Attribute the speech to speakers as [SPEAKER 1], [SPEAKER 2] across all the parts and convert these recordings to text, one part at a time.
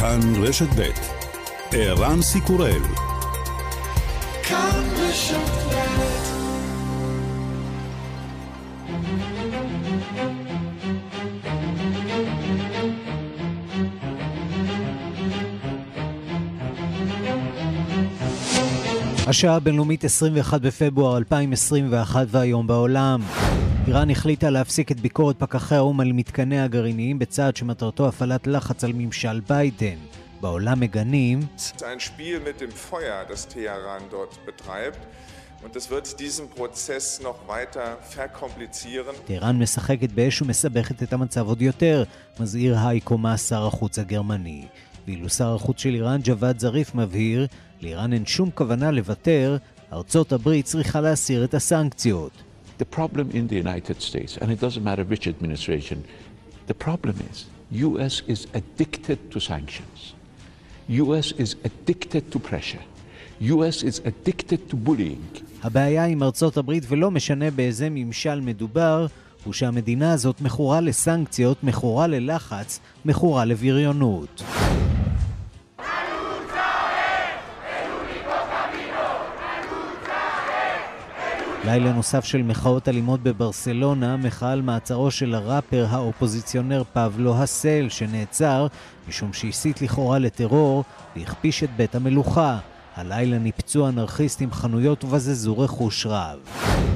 [SPEAKER 1] כאן רשת ב' ערן סיקורל כאן רשת השעה הבינלאומית 21 בפברואר 2021 והיום בעולם. איראן החליטה להפסיק את ביקורת פקחי האו"ם על מתקני הגרעיניים בצעד שמטרתו הפעלת לחץ על ממשל ביידן. בעולם מגנים טהרן משחקת באש ומסבכת את המצב עוד יותר, מזהיר הייקו מה שר החוץ הגרמני. ואילו שר החוץ של איראן, ג'וואד זריף, מבהיר, לאיראן אין שום כוונה לוותר, ארצות הברית צריכה להסיר את הסנקציות. The problem in the United States, and it doesn't matter which administration, the problem is US is addicted to sanctions. US is addicted to pressure. US is addicted to bullying. הבעיה עם ארצות הברית, ולא משנה באיזה ממשל מדובר, הוא שהמדינה הזאת מכורה לסנקציות, מכורה ללחץ, מכורה לבריונות. לילה נוסף של מחאות אלימות בברסלונה, מחאה על מעצרו של הראפר האופוזיציונר פבלו הסל, שנעצר משום שהסית לכאורה לטרור והכפיש את בית המלוכה. הלילה ניפצו אנרכיסטים חנויות ובזזו רכוש רב.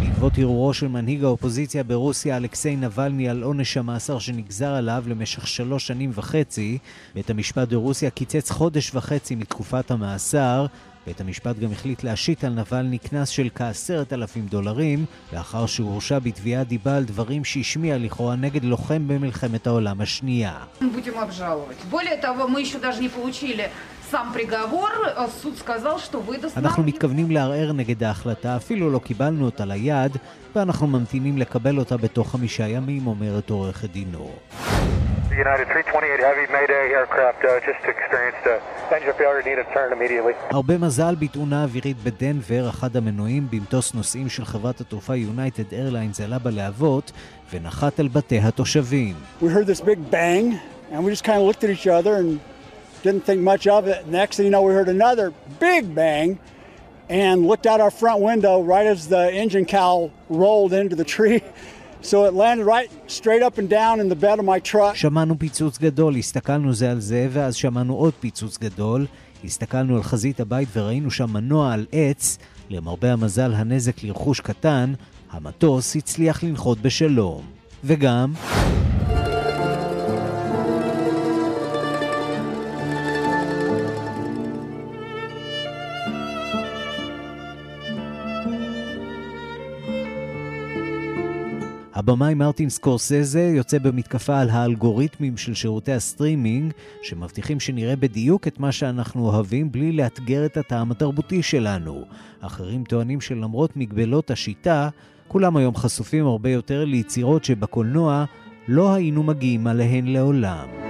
[SPEAKER 1] בעקבות ערעורו של מנהיג האופוזיציה ברוסיה אלכסיי נבלני על עונש המאסר שנגזר עליו למשך שלוש שנים וחצי, בית המשפט ברוסיה קיצץ חודש וחצי מתקופת המאסר, בית המשפט גם החליט להשית על נבלני קנס של כעשרת אלפים דולרים, לאחר שהוא הורשע בתביעת דיבה על דברים שהשמיע לכאורה נגד לוחם במלחמת העולם השנייה. אנחנו מתכוונים לערער נגד ההחלטה, אפילו לא קיבלנו אותה ליד, ואנחנו ממתינים לקבל אותה בתוך חמישה ימים, אומרת עורכת דינו. United 328 Heavy Mayday aircraft uh, just experienced a engine failure needed turn immediately. הרבה מזל בתאונה אווירית בדנבר, אחד המנועים במטוס נוסעים של חברת התעופה United Airlines עלה בלהבות ונחת על בתי התושבים. We heard this big bang and we just kind of looked at each other and didn't think much of it. Next thing you know we heard another big bang and looked out our front window right as the engine cowl rolled into the tree. So it landed right straight up and down in the bed of my truck. שמענו פיצוץ גדול, הסתכלנו זה על זה, ואז שמענו עוד פיצוץ גדול. הסתכלנו על חזית הבית וראינו שם מנוע על עץ. למרבה המזל, הנזק לרכוש קטן, המטוס הצליח לנחות בשלום. וגם... הבמאי מרטין סקורסזה יוצא במתקפה על האלגוריתמים של שירותי הסטרימינג, שמבטיחים שנראה בדיוק את מה שאנחנו אוהבים בלי לאתגר את הטעם התרבותי שלנו. אחרים טוענים שלמרות מגבלות השיטה, כולם היום חשופים הרבה יותר ליצירות שבקולנוע לא היינו מגיעים עליהן לעולם.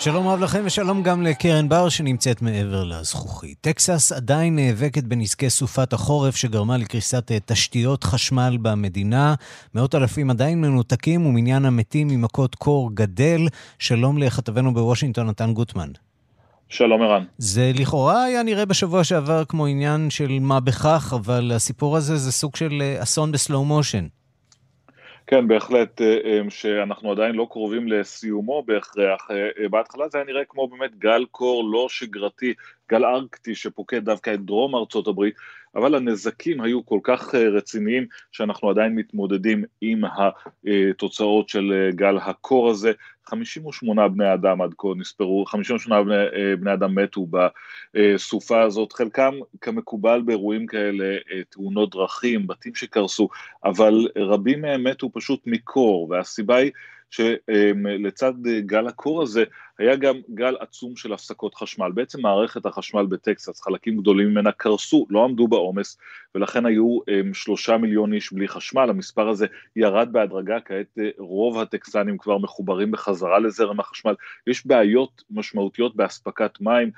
[SPEAKER 1] שלום רב לכם ושלום גם לקרן בר שנמצאת מעבר לזכוכית. טקסס עדיין נאבקת בנזקי סופת החורף שגרמה לקריסת אה, תשתיות חשמל במדינה. מאות אלפים עדיין מנותקים ומניין המתים ממכות קור גדל. שלום לכתבנו בוושינגטון, נתן גוטמן.
[SPEAKER 2] שלום ערן.
[SPEAKER 1] זה לכאורה היה נראה בשבוע שעבר כמו עניין של מה בכך, אבל הסיפור הזה זה סוג של אה, אסון בסלואו מושן.
[SPEAKER 2] כן, בהחלט, אה, אה, שאנחנו עדיין לא קרובים לסיומו בהכרח. אה, בהתחלה זה היה נראה כמו באמת גל קור לא שגרתי, גל ארקטי שפוקד דווקא את דרום ארצות הברית, אבל הנזקים היו כל כך רציניים שאנחנו עדיין מתמודדים עם התוצאות של גל הקור הזה. 58 בני אדם עד כה נספרו, 58 בני, בני אדם מתו בסופה הזאת, חלקם כמקובל באירועים כאלה, תאונות דרכים, בתים שקרסו, אבל רבים מהם מתו פשוט מקור, והסיבה היא שלצד גל הקור הזה היה גם גל עצום של הפסקות חשמל. בעצם מערכת החשמל בטקסס, חלקים גדולים ממנה קרסו, לא עמדו בעומס, ולכן היו שלושה מיליון איש בלי חשמל, המספר הזה ירד בהדרגה, כעת אה, רוב הטקסנים כבר מחוברים בחזרה לזרם החשמל. יש בעיות משמעותיות באספקת מים,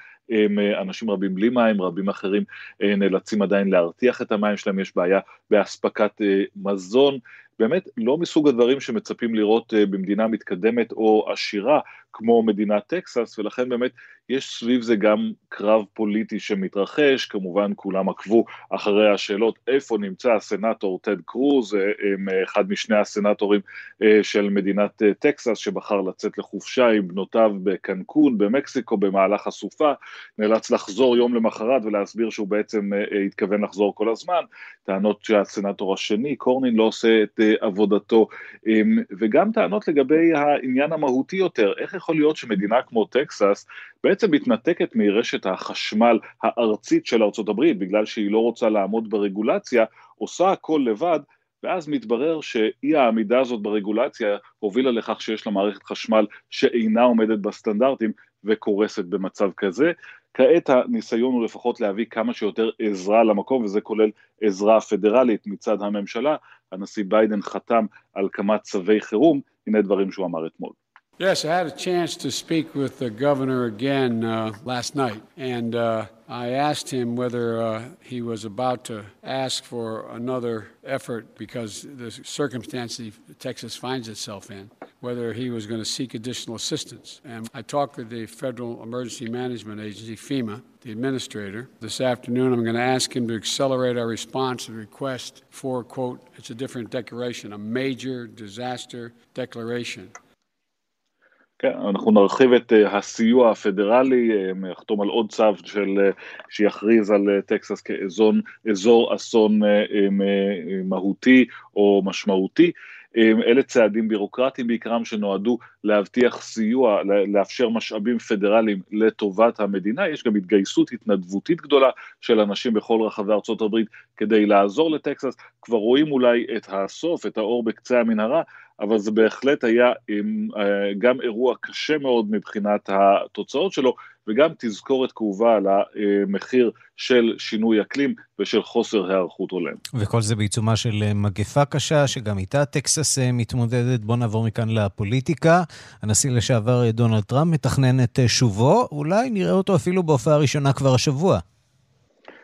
[SPEAKER 2] אנשים רבים בלי מים, רבים אחרים אה, נאלצים עדיין להרתיח את המים שלהם, יש בעיה באספקת אה, מזון, באמת לא מסוג הדברים שמצפים לראות אה, במדינה מתקדמת או עשירה כמו מדינת טקסס, ולכן באמת יש סביב זה גם קרב פוליטי שמתרחש, כמובן כולם עקבו אחרי השאלות איפה נמצא הסנאטור טד קרוז, אה, אחד משני הסנאטורים אה, של מדינת טקסס שבחר לצאת לחופשה עם בנותיו בקנקון, במקסיקו, במהלך הסופה, נאלץ לחזור יום למחרת ולהסביר שהוא בעצם התכוון לחזור כל הזמן, טענות שהסנאטור השני, קורנין, לא עושה את עבודתו, וגם טענות לגבי העניין המהותי יותר, איך יכול להיות שמדינה כמו טקסס בעצם מתנתקת מרשת החשמל הארצית של ארצות הברית, בגלל שהיא לא רוצה לעמוד ברגולציה, עושה הכל לבד, ואז מתברר שאי העמידה הזאת ברגולציה הובילה לכך שיש לה מערכת חשמל שאינה עומדת בסטנדרטים וקורסת במצב כזה. כעת הניסיון הוא לפחות להביא כמה שיותר עזרה למקום, וזה כולל עזרה פדרלית מצד הממשלה. הנשיא ביידן חתם על כמה צווי חירום, הנה דברים שהוא אמר אתמול.
[SPEAKER 3] Yes, I had a chance to speak with the governor again uh, last night, and uh, I asked him whether uh, he was about to ask for another effort because the circumstance Texas finds itself in, whether he was going to seek additional assistance. And I talked with the Federal Emergency Management Agency, FEMA, the administrator. This afternoon, I'm going to ask him to accelerate our response the request for, quote, it's a different declaration, a major disaster declaration.
[SPEAKER 2] כן, אנחנו נרחיב את אה, הסיוע הפדרלי, אה, נחתום על עוד צו של, אה, שיכריז על טקסס כאזור אסון מהותי או משמעותי. אלה צעדים בירוקרטיים בעיקרם שנועדו להבטיח סיוע, לאפשר משאבים פדרליים לטובת המדינה, יש גם התגייסות התנדבותית גדולה של אנשים בכל רחבי ארצות הברית כדי לעזור לטקסס, כבר רואים אולי את הסוף, את האור בקצה המנהרה, אבל זה בהחלט היה עם, אה, גם אירוע קשה מאוד מבחינת התוצאות שלו, וגם תזכורת כאובה על המחיר של שינוי אקלים ושל חוסר היערכות הולם.
[SPEAKER 1] וכל זה בעיצומה של אה, מגפה קשה, שגם איתה טקסס אה, מתמודדת. בואו נעבור מכאן לפוליטיקה. הנשיא לשעבר דונלד טראמפ מתכנן את שובו, אולי נראה אותו אפילו בהופעה ראשונה כבר השבוע.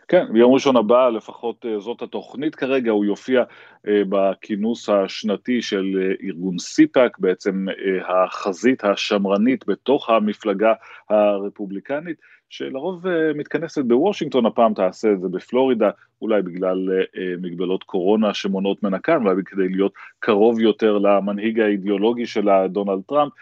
[SPEAKER 2] כן, ביום ראשון הבא, לפחות אה, זאת התוכנית כרגע, הוא יופיע אה, בכינוס השנתי של אה, ארגון סיפאק, בעצם החזית השמרנית בתוך המפלגה הרפובליקנית. שלרוב אה, מתכנסת בוושינגטון, הפעם תעשה את זה בפלורידה, אולי בגלל אה, אה, מגבלות קורונה שמונעות ממנה כאן, אולי כדי להיות קרוב יותר למנהיג האידיאולוגי שלה, דונלד טראמפ.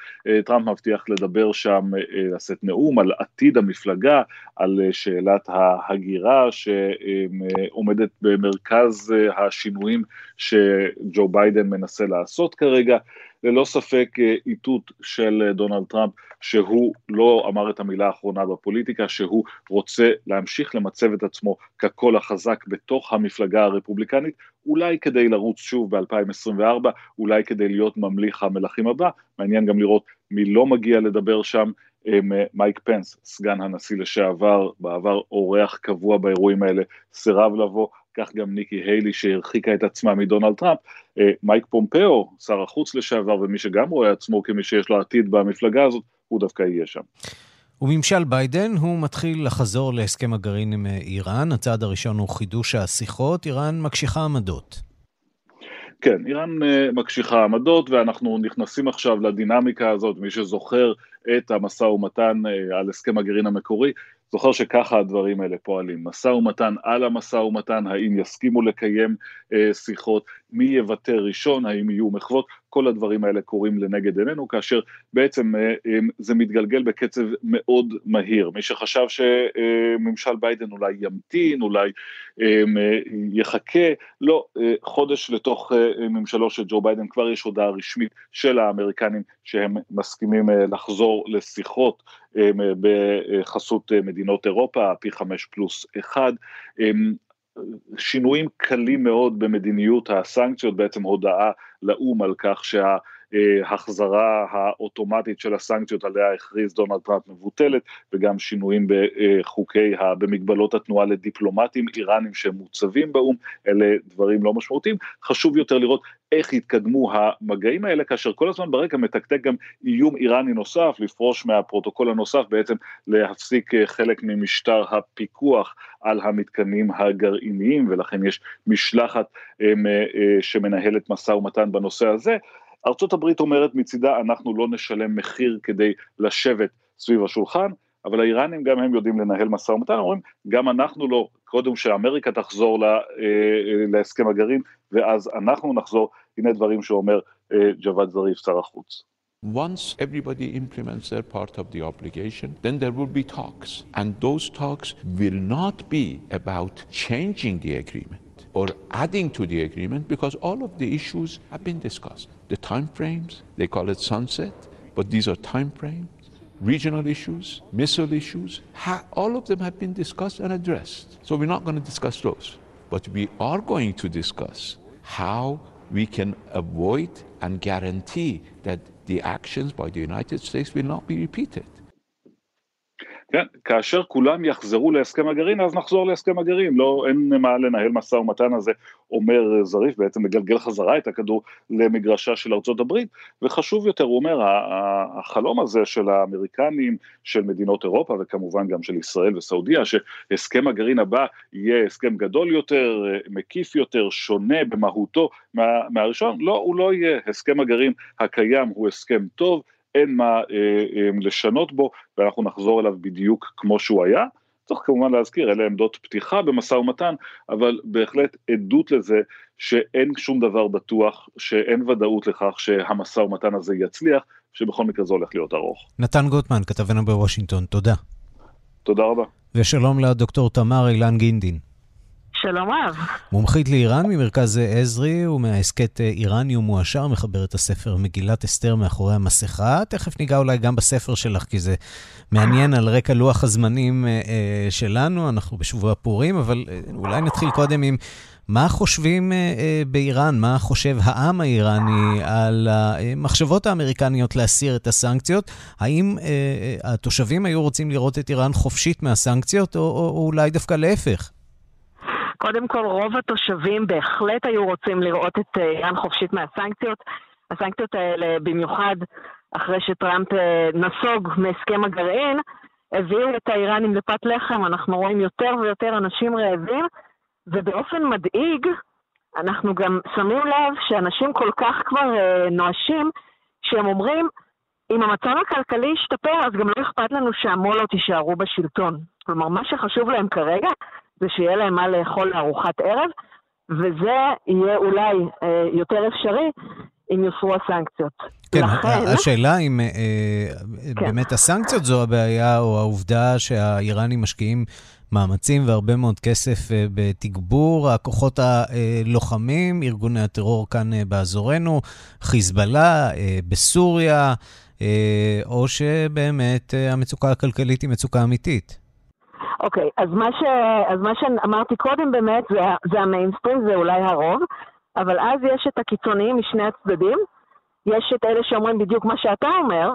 [SPEAKER 2] טראמפ מבטיח לדבר שם, לשאת נאום על עתיד המפלגה, על שאלת ההגירה שעומדת במרכז השינויים שג'ו ביידן מנסה לעשות כרגע. ללא ספק אה, איתות של אה, דונלד טראמפ שהוא לא אמר את המילה האחרונה בפוליטיקה, שהוא רוצה להמשיך למצב את עצמו כקול החזק בתוך המפלגה הרפובליקנית, אולי כדי לרוץ שוב ב-2024, אולי כדי להיות ממליך המלכים הבא, מעניין גם לראות מי לא מגיע לדבר שם. אה, מייק פנס, סגן הנשיא לשעבר, בעבר אורח קבוע באירועים האלה, סירב לבוא, כך גם ניקי היילי שהרחיקה את עצמה מדונלד טראמפ, אה, מייק פומפאו, שר החוץ לשעבר ומי שגם רואה עצמו כמי שיש לו עתיד במפלגה הזאת, הוא דווקא יהיה שם.
[SPEAKER 1] וממשל ביידן, הוא מתחיל לחזור להסכם הגרעין עם אה, איראן. הצעד הראשון הוא חידוש השיחות, איראן מקשיחה עמדות.
[SPEAKER 2] כן, איראן אה, מקשיחה עמדות ואנחנו נכנסים עכשיו לדינמיקה הזאת, מי שזוכר את המשא ומתן על הסכם הגרעין המקורי, זוכר שככה הדברים האלה פועלים, משא ומתן על המשא ומתן, האם יסכימו לקיים אה, שיחות, מי יוותר ראשון, האם יהיו מחוות, כל הדברים האלה קורים לנגד עינינו, כאשר בעצם אה, אה, זה מתגלגל בקצב מאוד מהיר. מי שחשב שממשל ביידן אולי ימתין, אולי יחכה, לא, חודש לתוך ממשלו של ג'ו ביידן כבר יש הודעה רשמית של האמריקנים שהם מסכימים לחזור לשיחות בחסות מדינות אירופה, פי חמש פלוס אחד. שינויים קלים מאוד במדיניות הסנקציות, בעצם הודעה לאו"ם על כך שה... ההחזרה האוטומטית של הסנקציות עליה הכריז דונלד טראמפ מבוטלת וגם שינויים בחוקי, במגבלות התנועה לדיפלומטים איראנים שמוצבים באו"ם, אלה דברים לא משמעותיים. חשוב יותר לראות איך יתקדמו המגעים האלה, כאשר כל הזמן ברקע מתקתק גם איום איראני נוסף, לפרוש מהפרוטוקול הנוסף, בעצם להפסיק חלק ממשטר הפיקוח על המתקנים הגרעיניים, ולכן יש משלחת אה, שמנהלת משא ומתן בנושא הזה. ארצות הברית אומרת מצידה אנחנו לא נשלם מחיר כדי לשבת סביב השולחן, אבל האיראנים גם הם יודעים לנהל משא ומתן, אומרים גם אנחנו לא, קודם שאמריקה תחזור לה, אה, אה, להסכם הגרעין ואז אנחנו נחזור, הנה דברים שאומר אה, ג'וואד זריף שר החוץ.
[SPEAKER 4] Once everybody implements their part of the obligation, then there will be talks. And those talks will not be about changing the agreement or adding to the agreement because all of the issues have been discussed. The time frames, they call it sunset, but these are time frames. Regional issues, missile issues, all of them have been discussed and addressed. So we're not going to discuss those. But we are going to discuss how we can avoid and guarantee that the actions by the United States will not be repeated.
[SPEAKER 2] כן, כאשר כולם יחזרו להסכם הגרעין, אז נחזור להסכם הגרעין, לא, אין מה לנהל משא ומתן הזה, אומר זריף, בעצם מגלגל חזרה את הכדור למגרשה של ארצות הברית, וחשוב יותר, הוא אומר, החלום הזה של האמריקנים, של מדינות אירופה, וכמובן גם של ישראל וסעודיה, שהסכם הגרעין הבא יהיה הסכם גדול יותר, מקיף יותר, שונה במהותו מה, מהראשון, לא, הוא לא יהיה, הסכם הגרעין הקיים הוא הסכם טוב, אין מה אה, אה, לשנות בו, ואנחנו נחזור אליו בדיוק כמו שהוא היה. צריך כמובן להזכיר, אלה עמדות פתיחה במשא ומתן, אבל בהחלט עדות לזה שאין שום דבר בטוח, שאין ודאות לכך שהמשא ומתן הזה יצליח, שבכל מקרה זה הולך להיות ארוך.
[SPEAKER 1] נתן גוטמן, כתבנו בוושינגטון, תודה.
[SPEAKER 2] תודה רבה.
[SPEAKER 1] ושלום לדוקטור תמר אילן גינדין.
[SPEAKER 5] שלום רב.
[SPEAKER 1] מומחית לאיראן ממרכז עזרי ומההסכת איראניום מועשר, מחברת הספר מגילת אסתר מאחורי המסכה. תכף ניגע אולי גם בספר שלך, כי זה מעניין על רקע לוח הזמנים אה, אה, שלנו, אנחנו בשבוע פורים, אבל אה, אולי נתחיל קודם עם... מה חושבים באיראן, מה חושב העם האיראני על המחשבות האמריקניות להסיר את הסנקציות? האם התושבים היו רוצים לראות את איראן חופשית מהסנקציות, או, או, או אולי דווקא להפך?
[SPEAKER 5] קודם כל, רוב התושבים בהחלט היו רוצים לראות את אה, איראן חופשית מהסנקציות. הסנקציות האלה, במיוחד אחרי שטראמפ אה, נסוג מהסכם הגרעין, הביאו את האיראנים לפת לחם. אנחנו רואים יותר ויותר אנשים רעבים, ובאופן מדאיג, אנחנו גם שמים לב שאנשים כל כך כבר אה, נואשים, שהם אומרים, אם המצב הכלכלי ישתפר, אז גם לא אכפת לנו שהמו"לות יישארו בשלטון. כלומר, מה שחשוב להם כרגע זה שיהיה להם מה לאכול לארוחת ערב, וזה יהיה אולי אה, יותר אפשרי אם יוסרו הסנקציות.
[SPEAKER 1] כן, לכן... השאלה אם אה, כן. באמת הסנקציות זו הבעיה, או העובדה שהאיראנים משקיעים מאמצים והרבה מאוד כסף אה, בתגבור הכוחות הלוחמים, ארגוני הטרור כאן אה, באזורנו, חיזבאללה, אה, בסוריה, אה, או שבאמת אה, המצוקה הכלכלית היא מצוקה אמיתית.
[SPEAKER 5] אוקיי, אז, מה ש... אז מה שאמרתי קודם באמת זה, זה המיינסטרים, זה אולי הרוב, אבל אז יש את הקיצוניים משני הצדדים, יש את אלה שאומרים בדיוק מה שאתה אומר,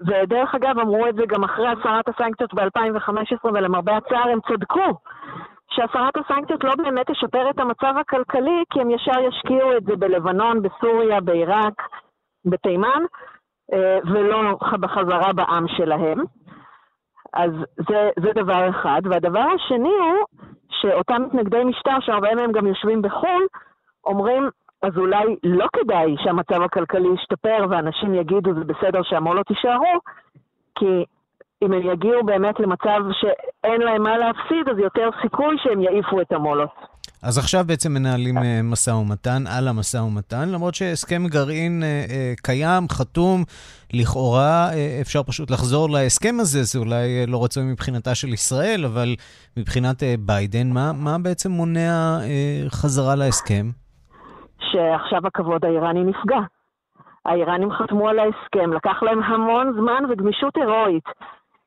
[SPEAKER 5] ודרך אגב אמרו את זה גם אחרי הסרת הסנקציות ב-2015, ולמרבה הצער הם צדקו, שהסרת הסנקציות לא באמת תשפר את המצב הכלכלי, כי הם ישר ישקיעו את זה בלבנון, בסוריה, בעיראק, בתימן, אה, ולא בחזרה בעם שלהם. אז זה, זה דבר אחד. והדבר השני הוא שאותם מתנגדי משטר, שהרבה מהם גם יושבים בחו"ל, אומרים, אז אולי לא כדאי שהמצב הכלכלי ישתפר ואנשים יגידו זה בסדר שהמו"לות יישארו, כי אם הם יגיעו באמת למצב שאין להם מה להפסיד, אז יותר סיכוי שהם יעיפו את המו"לות.
[SPEAKER 1] אז עכשיו בעצם מנהלים אה, משא ומתן על המשא ומתן, למרות שהסכם גרעין אה, אה, קיים, חתום, לכאורה אפשר פשוט לחזור להסכם הזה, זה אולי לא רצוי מבחינתה של ישראל, אבל מבחינת ביידן, מה, מה בעצם מונע חזרה להסכם?
[SPEAKER 5] שעכשיו הכבוד האיראני נפגע. האיראנים חתמו על ההסכם, לקח להם המון זמן וגמישות הירואית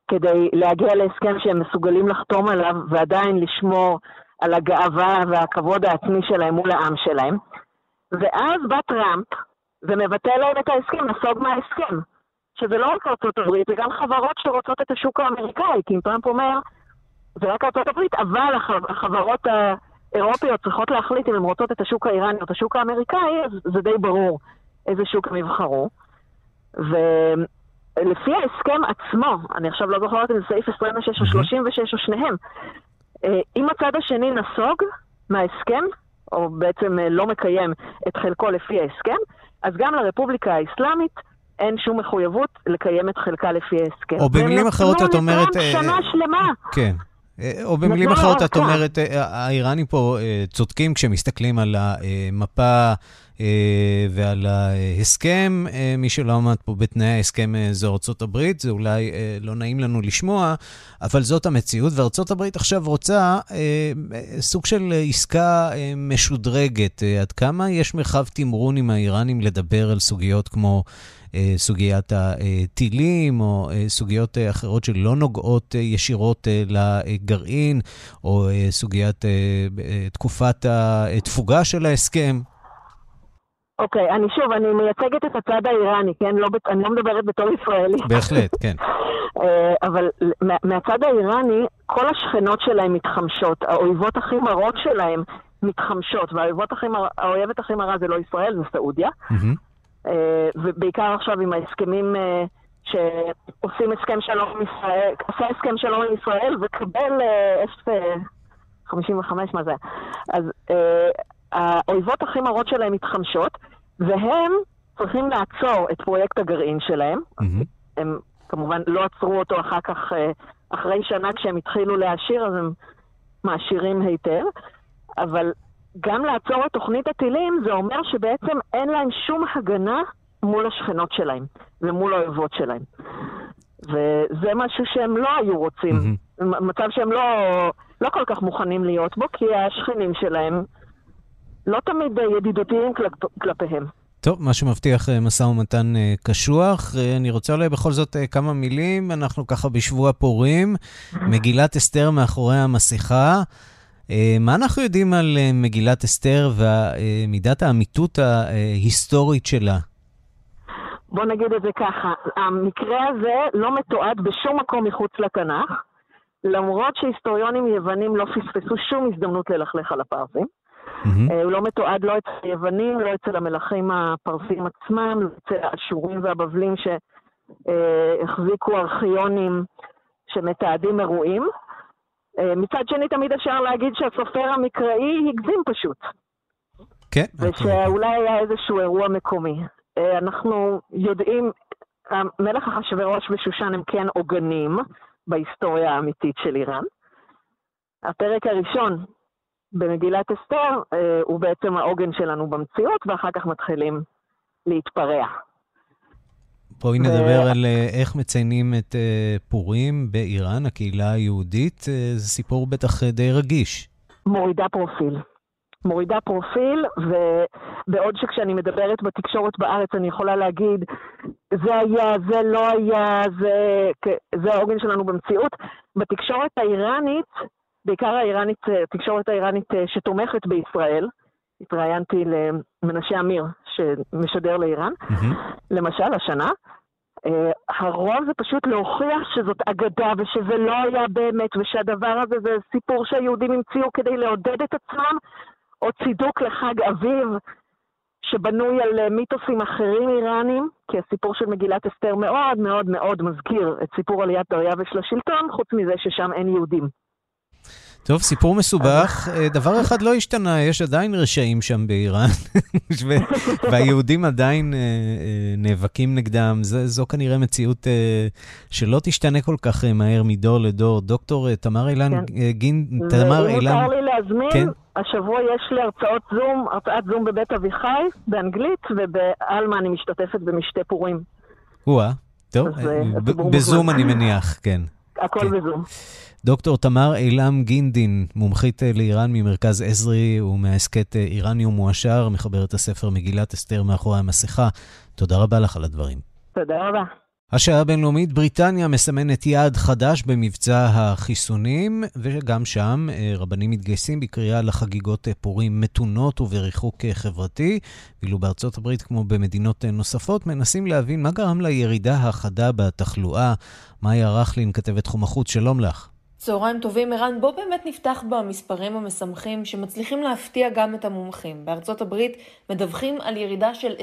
[SPEAKER 5] כדי להגיע להסכם שהם מסוגלים לחתום עליו ועדיין לשמור על הגאווה והכבוד העצמי שלהם מול העם שלהם. ואז בא טראמפ ומבטל להם את ההסכם, נסוג מההסכם. שזה לא רק ארצות הברית, זה גם חברות שרוצות את השוק האמריקאי, כי אם טראמפ אומר, זה רק ארצות הברית, אבל החברות האירופיות צריכות להחליט אם הן רוצות את השוק האיראני או את השוק האמריקאי, אז זה די ברור איזה שוק הם יבחרו. ולפי ההסכם עצמו, אני עכשיו לא זוכרת אם זה סעיף 26 או 36 או שניהם, אם הצד השני נסוג מההסכם, או בעצם אה, לא מקיים את חלקו לפי ההסכם, אז גם לרפובליקה האסלאמית אין שום מחויבות לקיים את חלקה לפי ההסכם.
[SPEAKER 1] או במילים אחרות את אומרת...
[SPEAKER 5] והם נתנו שנה שלמה.
[SPEAKER 1] כן. או במילים אחרות את אומרת, האיראנים פה צודקים כשמסתכלים על המפה אה, ועל ההסכם. אה, מי שלא עמד פה בתנאי ההסכם אה, ארצות הברית, זה אולי לא נעים לנו לשמוע, אבל זאת המציאות, הברית עכשיו רוצה סוג של עסקה משודרגת. עד כמה יש מרחב תמרון עם האיראנים לדבר על סוגיות כמו... סוגיית הטילים, או סוגיות אחרות שלא נוגעות ישירות לגרעין, או סוגיית תקופת התפוגה של ההסכם.
[SPEAKER 5] אוקיי, okay, אני שוב, אני מייצגת את הצד האיראני, כן? לא, אני לא מדברת בתור ישראלי.
[SPEAKER 1] בהחלט, כן.
[SPEAKER 5] אה, אבל מהצד האיראני, כל השכנות שלהם מתחמשות, האויבות הכי מרות שלהם מתחמשות, והאויבות הכי מר... האויבת הכי מרה זה לא ישראל, זה סעודיה. Mm-hmm. ובעיקר עכשיו עם ההסכמים אה, שעושים הסכם שלום עם ישראל, עושה הסכם שלום עם ישראל וקבל F-55, מה זה? אז האויבות הכי מרות שלהם מתחמשות, והם צריכים לעצור את פרויקט הגרעין שלהם. Mm-hmm. הם כמובן לא עצרו אותו אחר כך, אה, אחרי שנה כשהם התחילו להעשיר, אז הם מעשירים היטב, אבל גם לעצור את תוכנית הטילים זה אומר שבעצם אין להם שום הגנה מול השכנות שלהם ומול האויבות שלהם. וזה משהו שהם לא היו רוצים, mm-hmm. מצב שהם לא, לא כל כך מוכנים להיות בו, כי השכנים שלהם לא תמיד ידידותיים כלפ, כלפיהם.
[SPEAKER 1] טוב, מה שמבטיח אה, משא ומתן אה, קשוח. אה, אני רוצה אולי בכל זאת כמה מילים. אנחנו ככה בשבוע פורים, מגילת אסתר מאחורי המסכה. מה אנחנו יודעים על מגילת אסתר ומידת האמיתות ההיסטורית שלה?
[SPEAKER 5] בוא נגיד את זה ככה, המקרה הזה לא מתועד בשום מקום מחוץ לתנ"ך, למרות שהיסטוריונים יוונים לא פספסו שום הזדמנות ללכלך על הפרסים. Mm-hmm. הוא לא מתועד לא אצל היוונים, לא אצל המלכים הפרסים עצמם, לא אצל האשורים והבבלים שהחזיקו ארכיונים שמתעדים אירועים. אה, מצד שני, תמיד אפשר להגיד שהסופר המקראי הגזים פשוט.
[SPEAKER 1] כן.
[SPEAKER 5] ושאולי היה איזשהו אירוע מקומי. אה, אנחנו יודעים, מלך אחשוורוש ושושן הם כן עוגנים בהיסטוריה האמיתית של איראן. הפרק הראשון במגילת אסתר אה, הוא בעצם העוגן שלנו במציאות, ואחר כך מתחילים להתפרע.
[SPEAKER 1] בואי. נדבר על אה, איך מציינים את אה, פורים באיראן, הקהילה היהודית. זה סיפור בטח די רגיש.
[SPEAKER 5] מורידה פרופיל. מורידה פרופיל, ובעוד שכשאני מדברת בתקשורת בארץ אני יכולה להגיד, זה היה, זה לא היה, זה, זה העוגן שלנו במציאות, בתקשורת האיראנית בעיקר האיראנית, התקשורת האיראנית אה, שתומכת בישראל. התראיינתי למנשה אמיר, שמשדר לאיראן, mm-hmm. למשל, השנה. Uh, הרוב זה פשוט להוכיח שזאת אגדה ושזה לא היה באמת ושהדבר הזה זה סיפור שהיהודים המציאו כדי לעודד את עצמם, או צידוק לחג אביב שבנוי על אה, מיתוסים אחרים איראנים, כי הסיפור של מגילת אסתר מאוד מאוד מאוד מזכיר את סיפור עליית דריווש לשלטון, חוץ מזה ששם אין יהודים.
[SPEAKER 1] טוב, סיפור מסובך. אה, דבר אחד לא השתנה, יש עדיין רשעים שם באיראן, והיהודים עדיין אה, אה, נאבקים נגדם. זו כנראה מציאות שלא תשתנה כל כך מהר מדור לדור. דוקטור תמר אילן, כן. גין,
[SPEAKER 5] תמר אילן... אם מותר לי להזמין, כן? השבוע יש לי הרצאות זום, הרצאת זום בבית אביחי, באנגלית, ובעלמה אני משתתפת במשתה פורים.
[SPEAKER 1] או-אה, טוב, בזום אני מניח, כן.
[SPEAKER 5] הכל כן. בזום.
[SPEAKER 1] דוקטור תמר אילם גינדין, מומחית אה, לאיראן ממרכז עזרי ומההסכת אה, איראניום מועשר, מחברת הספר מגילת אסתר מאחורי המסכה. תודה רבה לך על הדברים.
[SPEAKER 5] תודה רבה.
[SPEAKER 1] השעה הבינלאומית, בריטניה מסמנת יעד חדש במבצע החיסונים, וגם שם אה, רבנים מתגייסים בקריאה לחגיגות פורים מתונות ובריחוק חברתי, ואילו בארצות הברית, כמו במדינות נוספות, מנסים להבין מה גרם לירידה החדה בתחלואה. מאיה רכלין, כתבת תחום החוץ, שלום לך.
[SPEAKER 6] צהריים טובים, ערן. בוא באמת נפתח במספרים המשמחים שמצליחים להפתיע גם את המומחים. בארצות הברית מדווחים על ירידה של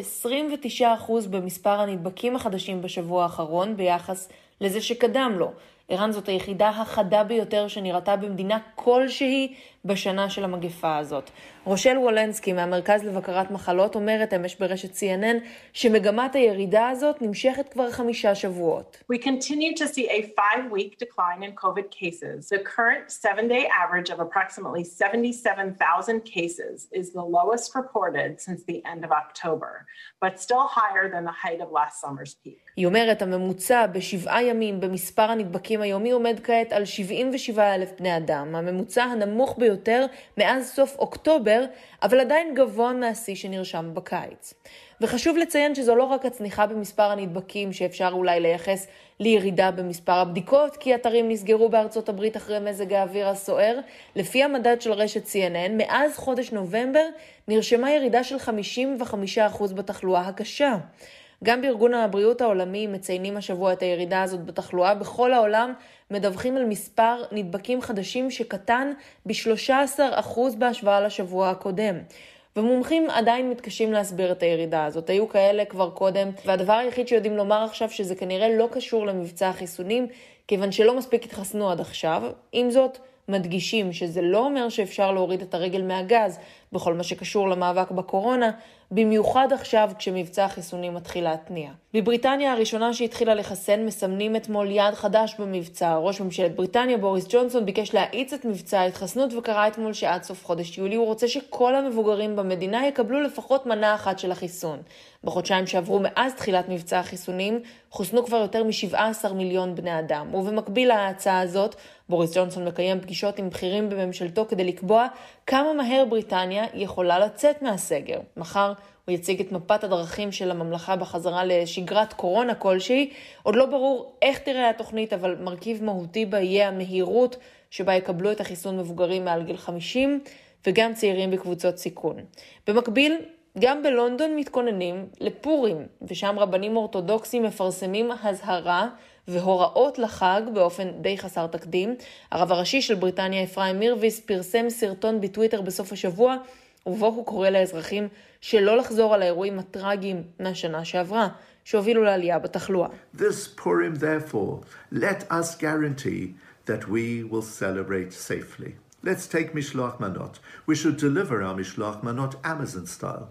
[SPEAKER 6] 29% במספר הנדבקים החדשים בשבוע האחרון ביחס לזה שקדם לו. ערן זאת היחידה החדה ביותר שנראתה במדינה כלשהי בשנה של המגפה הזאת. רושל וולנסקי מהמרכז לבקרת מחלות אומרת אמש ברשת CNN שמגמת הירידה הזאת נמשכת כבר חמישה שבועות. We continue to see a five-week decline in COVID cases. The current seven-day average of approximately 77,000 cases is the lowest reported since the end of October, but still higher than the height of last summer's peak. היא אומרת, הממוצע בשבעה ימים במספר הנדבקים היומי עומד כעת על 77 אלף בני אדם, הממוצע הנמוך ביותר מאז סוף אוקטובר, אבל עדיין גבוה מהשיא שנרשם בקיץ. וחשוב לציין שזו לא רק הצניחה במספר הנדבקים שאפשר אולי לייחס לירידה במספר הבדיקות, כי אתרים נסגרו בארצות הברית אחרי מזג האוויר הסוער. לפי המדד של רשת CNN, מאז חודש נובמבר נרשמה ירידה של 55% בתחלואה הקשה. גם בארגון הבריאות העולמי מציינים השבוע את הירידה הזאת בתחלואה. בכל העולם מדווחים על מספר נדבקים חדשים שקטן ב-13% בהשוואה לשבוע הקודם. ומומחים עדיין מתקשים להסביר את הירידה הזאת. היו כאלה כבר קודם, והדבר היחיד שיודעים לומר עכשיו שזה כנראה לא קשור למבצע החיסונים, כיוון שלא מספיק התחסנו עד עכשיו. עם זאת, מדגישים שזה לא אומר שאפשר להוריד את הרגל מהגז בכל מה שקשור למאבק בקורונה, במיוחד עכשיו כשמבצע החיסונים מתחיל להתניע. בבריטניה הראשונה שהתחילה לחסן מסמנים אתמול יעד חדש במבצע. ראש ממשלת בריטניה בוריס ג'ונסון ביקש להאיץ את מבצע ההתחסנות וקרא אתמול שעד סוף חודש יולי הוא רוצה שכל המבוגרים במדינה יקבלו לפחות מנה אחת של החיסון. בחודשיים שעברו מאז תחילת מבצע החיסונים חוסנו כבר יותר מ-17 מיליון בני אדם. ובמקביל להצעה הזאת, בוריס ג'ונסון מקיים פגישות עם בכירים בממשלתו כדי לקבוע כמה מהר בריטניה יכולה לצאת מהסגר. מחר הוא יציג את מפת הדרכים של הממלכה בחזרה לשגרת קורונה כלשהי. עוד לא ברור איך תראה התוכנית, אבל מרכיב מהותי בה יהיה המהירות שבה יקבלו את החיסון מבוגרים מעל גיל 50, וגם צעירים בקבוצות סיכון. במקביל, גם בלונדון מתכוננים לפורים, ושם רבנים אורתודוקסים מפרסמים הזהרה והוראות לחג באופן די חסר תקדים. הרב הראשי של בריטניה, אפרים מירביס, פרסם סרטון בטוויטר בסוף השבוע, ובו הוא קורא לאזרחים שלא לחזור על האירועים הטרגיים מהשנה שעברה, שהובילו לעלייה בתחלואה. This Purim, therefore, let us guarantee that we will celebrate safely. Let's take Mishloach Manot. We should deliver our Mishloach Manot Amazon style.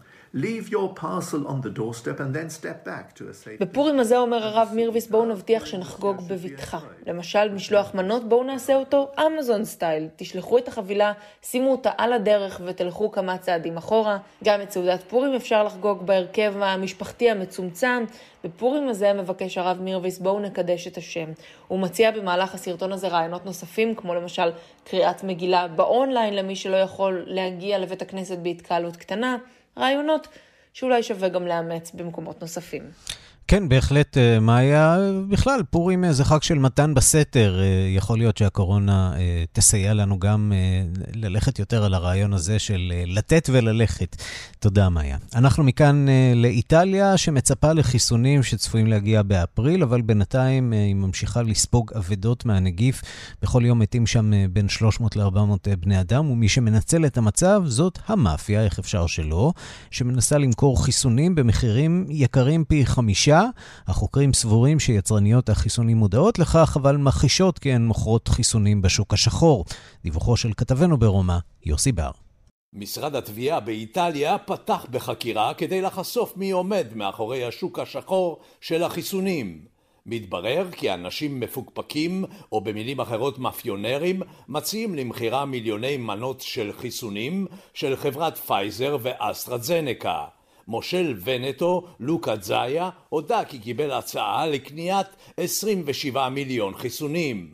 [SPEAKER 6] בפורים הזה אומר הרב מירביס בואו נבטיח שנחגוג בבטחה. למשל משלוח מנות בואו נעשה אותו אמזון סטייל. תשלחו את החבילה, שימו אותה על הדרך ותלכו כמה צעדים אחורה. גם את סעודת פורים אפשר לחגוג בהרכב המשפחתי המצומצם. בפורים הזה מבקש הרב מירביס בואו נקדש את השם. הוא מציע במהלך הסרטון הזה רעיונות נוספים, כמו למשל קריאת מגילה באונליין למי שלא יכול להגיע לבית הכנסת בהתקהלות קטנה. רעיונות שאולי שווה גם לאמץ במקומות נוספים.
[SPEAKER 1] כן, בהחלט, אה, מאיה. בכלל, פורים אה, זה חג של מתן בסתר. אה, יכול להיות שהקורונה תסייע לנו גם ללכת יותר על הרעיון הזה של לתת וללכת. תודה, מאיה. אנחנו מכאן לאיטליה, שמצפה לחיסונים שצפויים להגיע באפריל, אבל בינתיים היא ממשיכה לספוג אבדות מהנגיף. בכל יום מתים שם בין 300 ל-400 בני אדם, ומי שמנצל את המצב זאת המאפיה, איך אפשר שלא, שמנסה למכור חיסונים במחירים יקרים פי חמישה. קשה. החוקרים סבורים שיצרניות החיסונים מודעות לכך, אבל מכחישות כי הן מוכרות חיסונים בשוק השחור. דיווחו של כתבנו ברומא, יוסי בר.
[SPEAKER 7] משרד התביעה באיטליה פתח בחקירה כדי לחשוף מי עומד מאחורי השוק השחור של החיסונים. מתברר כי אנשים מפוקפקים, או במילים אחרות מאפיונרים, מציעים למכירה מיליוני מנות של חיסונים של חברת פייזר ואסטרזנקה. מושל ונטו, לוקה זאיה, הודה כי קיבל הצעה לקניית 27 מיליון חיסונים.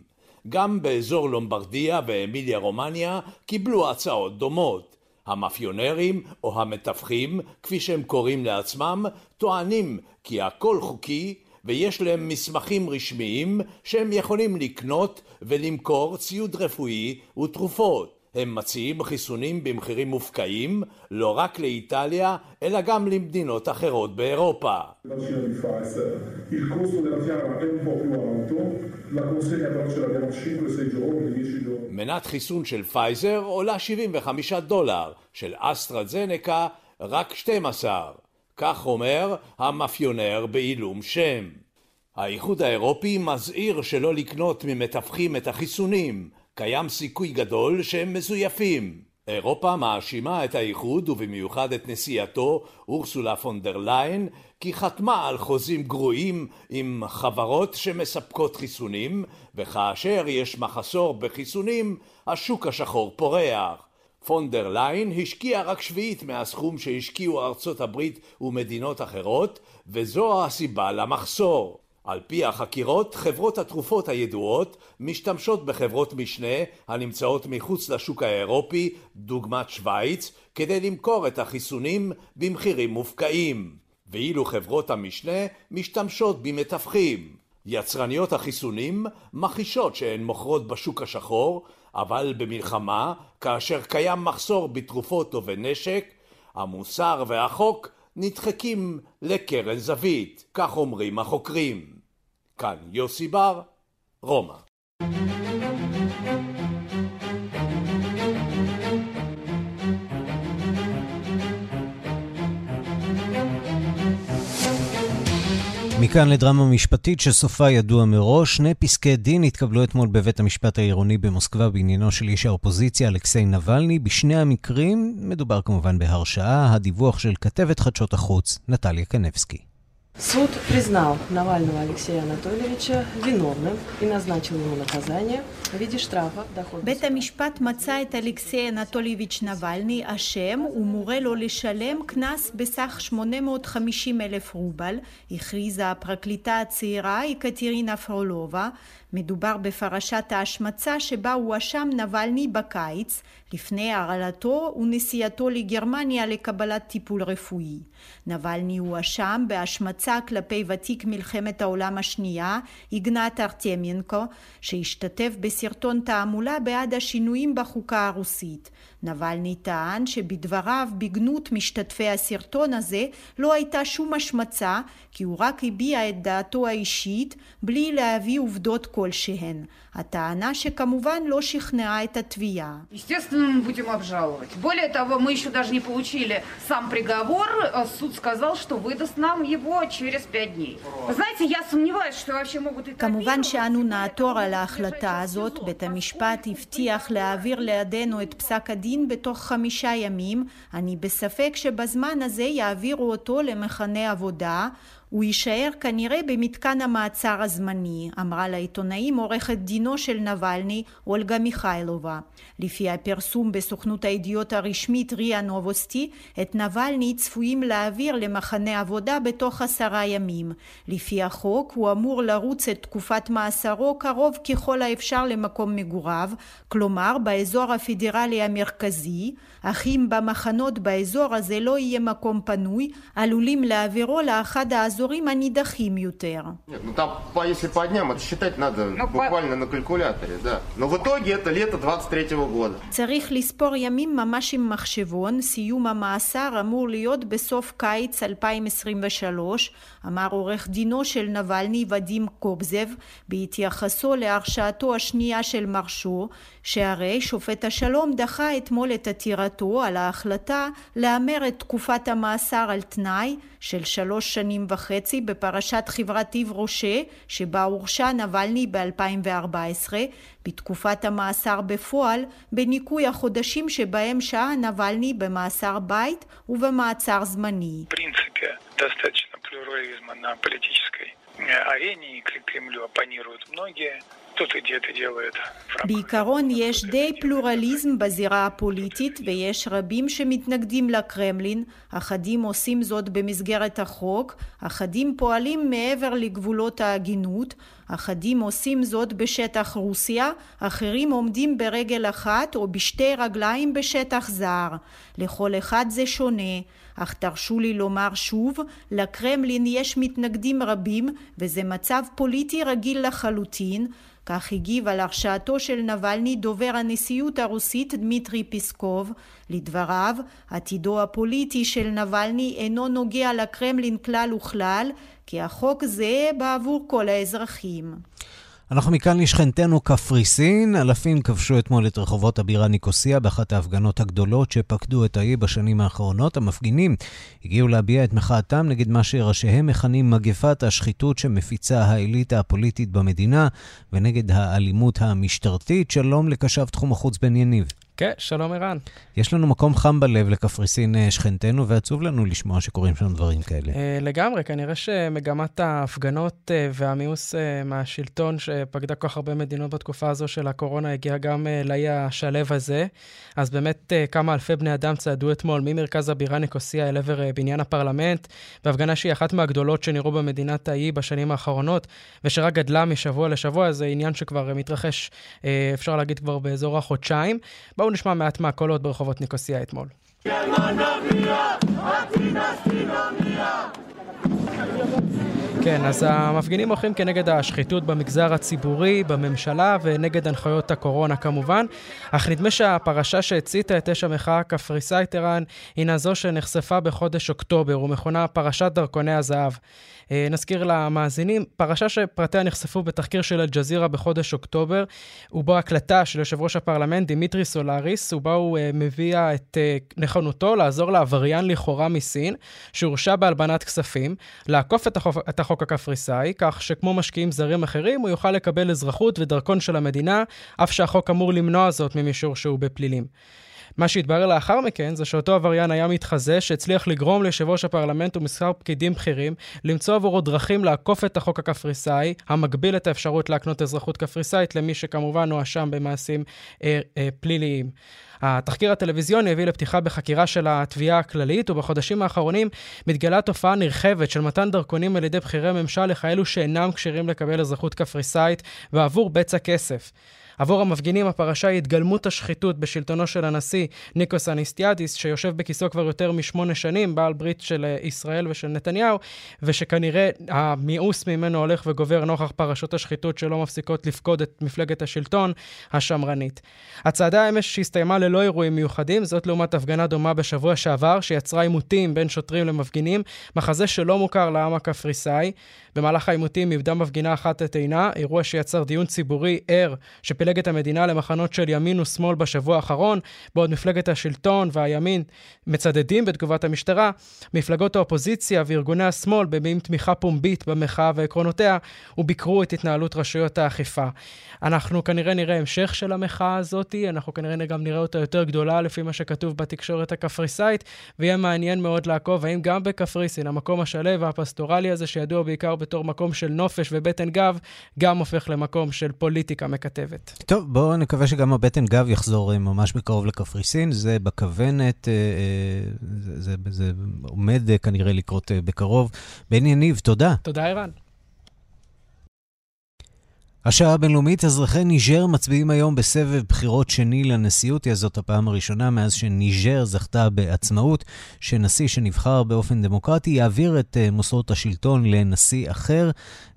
[SPEAKER 7] גם באזור לומברדיה ואמיליה רומניה קיבלו הצעות דומות. המאפיונרים או המתווכים, כפי שהם קוראים לעצמם, טוענים כי הכל חוקי ויש להם מסמכים רשמיים שהם יכולים לקנות ולמכור ציוד רפואי ותרופות. הם מציעים חיסונים במחירים מופקעים לא רק לאיטליה, אלא גם למדינות אחרות באירופה. מנת חיסון של פייזר עולה 75 דולר, של אסטרזנקה רק 12. כך אומר המאפיונר בעילום שם. האיחוד האירופי מזהיר שלא לקנות ממתווכים את החיסונים, קיים סיכוי גדול שהם מזויפים. אירופה מאשימה את האיחוד ובמיוחד את נשיאתו אורסולה פון דר ליין כי חתמה על חוזים גרועים עם חברות שמספקות חיסונים וכאשר יש מחסור בחיסונים השוק השחור פורח. פונדר ליין השקיע רק שביעית מהסכום שהשקיעו ארצות הברית ומדינות אחרות, וזו הסיבה למחסור. על פי החקירות, חברות התרופות הידועות משתמשות בחברות משנה הנמצאות מחוץ לשוק האירופי, דוגמת שווייץ, כדי למכור את החיסונים במחירים מופקעים, ואילו חברות המשנה משתמשות במתווכים. יצרניות החיסונים מכחישות שהן מוכרות בשוק השחור, אבל במלחמה, כאשר קיים מחסור בתרופות ובנשק, המוסר והחוק נדחקים לקרן זווית, כך אומרים החוקרים. כאן יוסי בר, רומא.
[SPEAKER 1] מכאן לדרמה משפטית שסופה ידוע מראש. שני פסקי דין התקבלו אתמול בבית המשפט העירוני במוסקבה בעניינו של איש האופוזיציה אלכסיי נבלני. בשני המקרים מדובר כמובן בהרשעה. הדיווח של כתבת חדשות החוץ, נטליה קנבסקי.
[SPEAKER 8] Суд признал Навального Алексея Анатольевича виновным и назначил ему наказание в виде штрафа дохода. בית המשפט מצא את אלכסיי אנטולייביץ' נבלני אשם ומורה לו לשלם קנס בסך 850 אלף רובל, הכריזה הפרקליטה הצעירה יקטרינה פרולובה מדובר בפרשת ההשמצה שבה הואשם נבלני בקיץ לפני הרעלתו ונסיעתו לגרמניה לקבלת טיפול רפואי. נבלני הואשם בהשמצה כלפי ותיק מלחמת העולם השנייה, איגנט ארטמיינקו, שהשתתף בסרטון תעמולה בעד השינויים בחוקה הרוסית. נבלני טען שבדבריו בגנות משתתפי הסרטון הזה לא הייתה שום השמצה כי הוא רק הביע את דעתו האישית בלי להביא עובדות כלשהן. הטענה שכמובן לא שכנעה את התביעה.
[SPEAKER 9] Естественно, мы будем обжаловать. Более того, мы еще даже не получили сам приговор. Суд сказал, что выдаст нам его через пять дней. знаете, я сомневаюсь, что вообще могут...
[SPEAKER 8] כמובן שאנו נעתור על ההחלטה הזאת. בית המשפט הבטיח להעביר לידינו את פסק הדין בתוך חמישה ימים. אני בספק שבזמן הזה יעבירו אותו למחנה עבודה. הוא יישאר כנראה במתקן המעצר הזמני, אמרה לעיתונאים עורכת דינו של נבלני, אולגה מיכאילובה. לפי הפרסום בסוכנות הידיעות הרשמית ריה נובוסטי, את נבלני צפויים להעביר למחנה עבודה בתוך עשרה ימים. לפי החוק הוא אמור לרוץ את תקופת מאסרו קרוב ככל האפשר למקום מגוריו, כלומר באזור הפדרלי המרכזי, אך אם במחנות באזור הזה לא יהיה מקום פנוי, עלולים להעבירו לאחד האזורים האזורים הנידחים יותר.
[SPEAKER 10] Ну там, если по дням, это считать надо буквально на калькуляторе, да. Но в итоге это лето 23 года.
[SPEAKER 8] צריך לספור ימים ממש עם מחשבון, סיום המאסר אמור להיות בסוף קיץ 2023, אמר עורך דינו של נבלני ודים קובזב בהתייחסו להרשעתו השנייה של מרשו, שהרי שופט השלום דחה אתמול את עתירתו על ההחלטה להמר את תקופת המאסר על תנאי של שלוש שנים וחצי וחצי בפרשת חברתיו רושה, שבה הורשע נבלני ב-2014, בתקופת המאסר בפועל, בניכוי החודשים שבהם שהה נבלני במאסר בית ובמעצר זמני. арене и к Кремлю оппонируют многие. בעיקרון יש די פלורליזם בזירה הפוליטית ויש רבים שמתנגדים לקרמלין, אחדים עושים זאת במסגרת החוק, אחדים פועלים מעבר לגבולות ההגינות, אחדים עושים זאת בשטח רוסיה, אחרים עומדים ברגל אחת או בשתי רגליים בשטח זר. לכל אחד זה שונה, אך תרשו לי לומר שוב, לקרמלין יש מתנגדים רבים וזה מצב פוליטי רגיל לחלוטין, כך הגיב על הרשעתו של נבלני דובר הנשיאות הרוסית דמיטרי פיסקוב. לדבריו, עתידו הפוליטי של נבלני אינו נוגע לקרמלין כלל וכלל, כי החוק זהה בעבור כל האזרחים.
[SPEAKER 1] אנחנו מכאן לשכנתנו קפריסין. אלפים כבשו אתמול את רחובות הבירה ניקוסיה באחת ההפגנות הגדולות שפקדו את האי בשנים האחרונות. המפגינים הגיעו להביע את מחאתם נגד מה שראשיהם מכנים מגפת השחיתות שמפיצה האליטה הפוליטית במדינה ונגד האלימות המשטרתית. שלום לקשב תחום החוץ בן יניב.
[SPEAKER 11] כן, שלום ערן.
[SPEAKER 1] יש לנו מקום חם בלב לקפריסין אה, שכנתנו, ועצוב לנו לשמוע שקורים שם דברים כאלה.
[SPEAKER 11] אה, לגמרי, כנראה שמגמת ההפגנות אה, והמיאוס מהשלטון שפקדה כל כך הרבה מדינות בתקופה הזו של הקורונה הגיעה גם לאי השלב הזה. אז באמת כמה אלפי בני אדם צעדו אתמול ממרכז הבירה ניקוסיה אל עבר בניין הפרלמנט, בהפגנה שהיא אחת מהגדולות שנראו במדינת האי בשנים האחרונות, ושרק גדלה משבוע לשבוע, זה עניין שכבר מתרחש, אפשר להגיד כבר באזור החודשיים. בואו נשמע מעט מהקולות ברחובות ניקוסיה אתמול. כן, אז המפגינים מוחים כנגד השחיתות במגזר הציבורי, בממשלה ונגד הנחיות הקורונה כמובן, אך נדמה שהפרשה שהציתה את אש המחאה הקפריסאית ערן הינה זו שנחשפה בחודש אוקטובר ומכונה פרשת דרכוני הזהב. אה, נזכיר למאזינים, פרשה שפרטיה נחשפו בתחקיר של אל-ג'זירה בחודש אוקטובר, ובו הקלטה של יושב ראש הפרלמנט דימיטרי סילוריס, ובה הוא אה, מביע את אה, נכונותו לעזור לעבריין לכאורה מסין, שהורשע בהלבנת כספים, לעקוף את החוק, את החוק הקפריסאי, כך שכמו משקיעים זרים אחרים, הוא יוכל לקבל אזרחות ודרכון של המדינה, אף שהחוק אמור למנוע זאת ממי שהורשעו בפלילים. מה שהתברר לאחר מכן זה שאותו עבריין היה מתחזה שהצליח לגרום ליושב ראש הפרלמנט ומספר פקידים בכירים למצוא עבורו דרכים לעקוף את החוק הקפריסאי, המגביל את האפשרות להקנות אזרחות קפריסאית למי שכמובן הואשם במעשים אה, אה, פליליים. התחקיר הטלוויזיוני הביא לפתיחה בחקירה של התביעה הכללית, ובחודשים האחרונים מתגלה תופעה נרחבת של מתן דרכונים על ידי בכירי ממשל לכאלו שאינם כשירים לקבל אזרחות קפריסאית בעבור בצע כסף. עבור המפגינים הפרשה היא התגלמות השחיתות בשלטונו של הנשיא ניקוס אניסטיאדיס, שיושב בכיסאו כבר יותר משמונה שנים, בעל ברית של אה, ישראל ושל נתניהו, ושכנראה המיאוס ממנו הולך וגובר נוכח פרשות השחיתות שלא מפסיקות לפקוד את מפלגת השלטון השמרנית. הצעדה אמש שהסתיימה ללא אירועים מיוחדים, זאת לעומת הפגנה דומה בשבוע שעבר, שיצרה עימותים בין שוטרים למפגינים, מחזה שלא מוכר לעם הקפריסאי. במהלך העימותים איבדה מפגינה אחת את עינה, אירוע שיצר דיון ציבורי ער שפילג את המדינה למחנות של ימין ושמאל בשבוע האחרון, בעוד מפלגת השלטון והימין מצדדים בתגובת המשטרה, מפלגות האופוזיציה וארגוני השמאל מביעים תמיכה פומבית במחאה ועקרונותיה, וביקרו את התנהלות רשויות האכיפה. אנחנו כנראה נראה המשך של המחאה הזאת, אנחנו כנראה גם נראה אותה יותר גדולה לפי מה שכתוב בתקשורת הקפריסאית, ויהיה מעניין מאוד לעקוב האם גם בקפריסין, המקום השלו והפסטורלי הזה, שידוע בעיקר בתור מקום של נופש ובטן גב, גם הופך למקום של פוליטיקה מקטבת.
[SPEAKER 1] טוב, בואו נקווה שגם הבטן גב יחזור אה, ממש בקרוב לקפריסין. זה בכוונת, אה, אה, זה, זה, זה עומד כנראה לקרות בקרוב. בן יניב, תודה.
[SPEAKER 11] תודה, ערן.
[SPEAKER 1] השעה הבינלאומית, אזרחי ניג'ר מצביעים היום בסבב בחירות שני לנשיאות. זאת הפעם הראשונה מאז שניג'ר זכתה בעצמאות, שנשיא שנבחר באופן דמוקרטי יעביר את אה, מוסרות השלטון לנשיא אחר,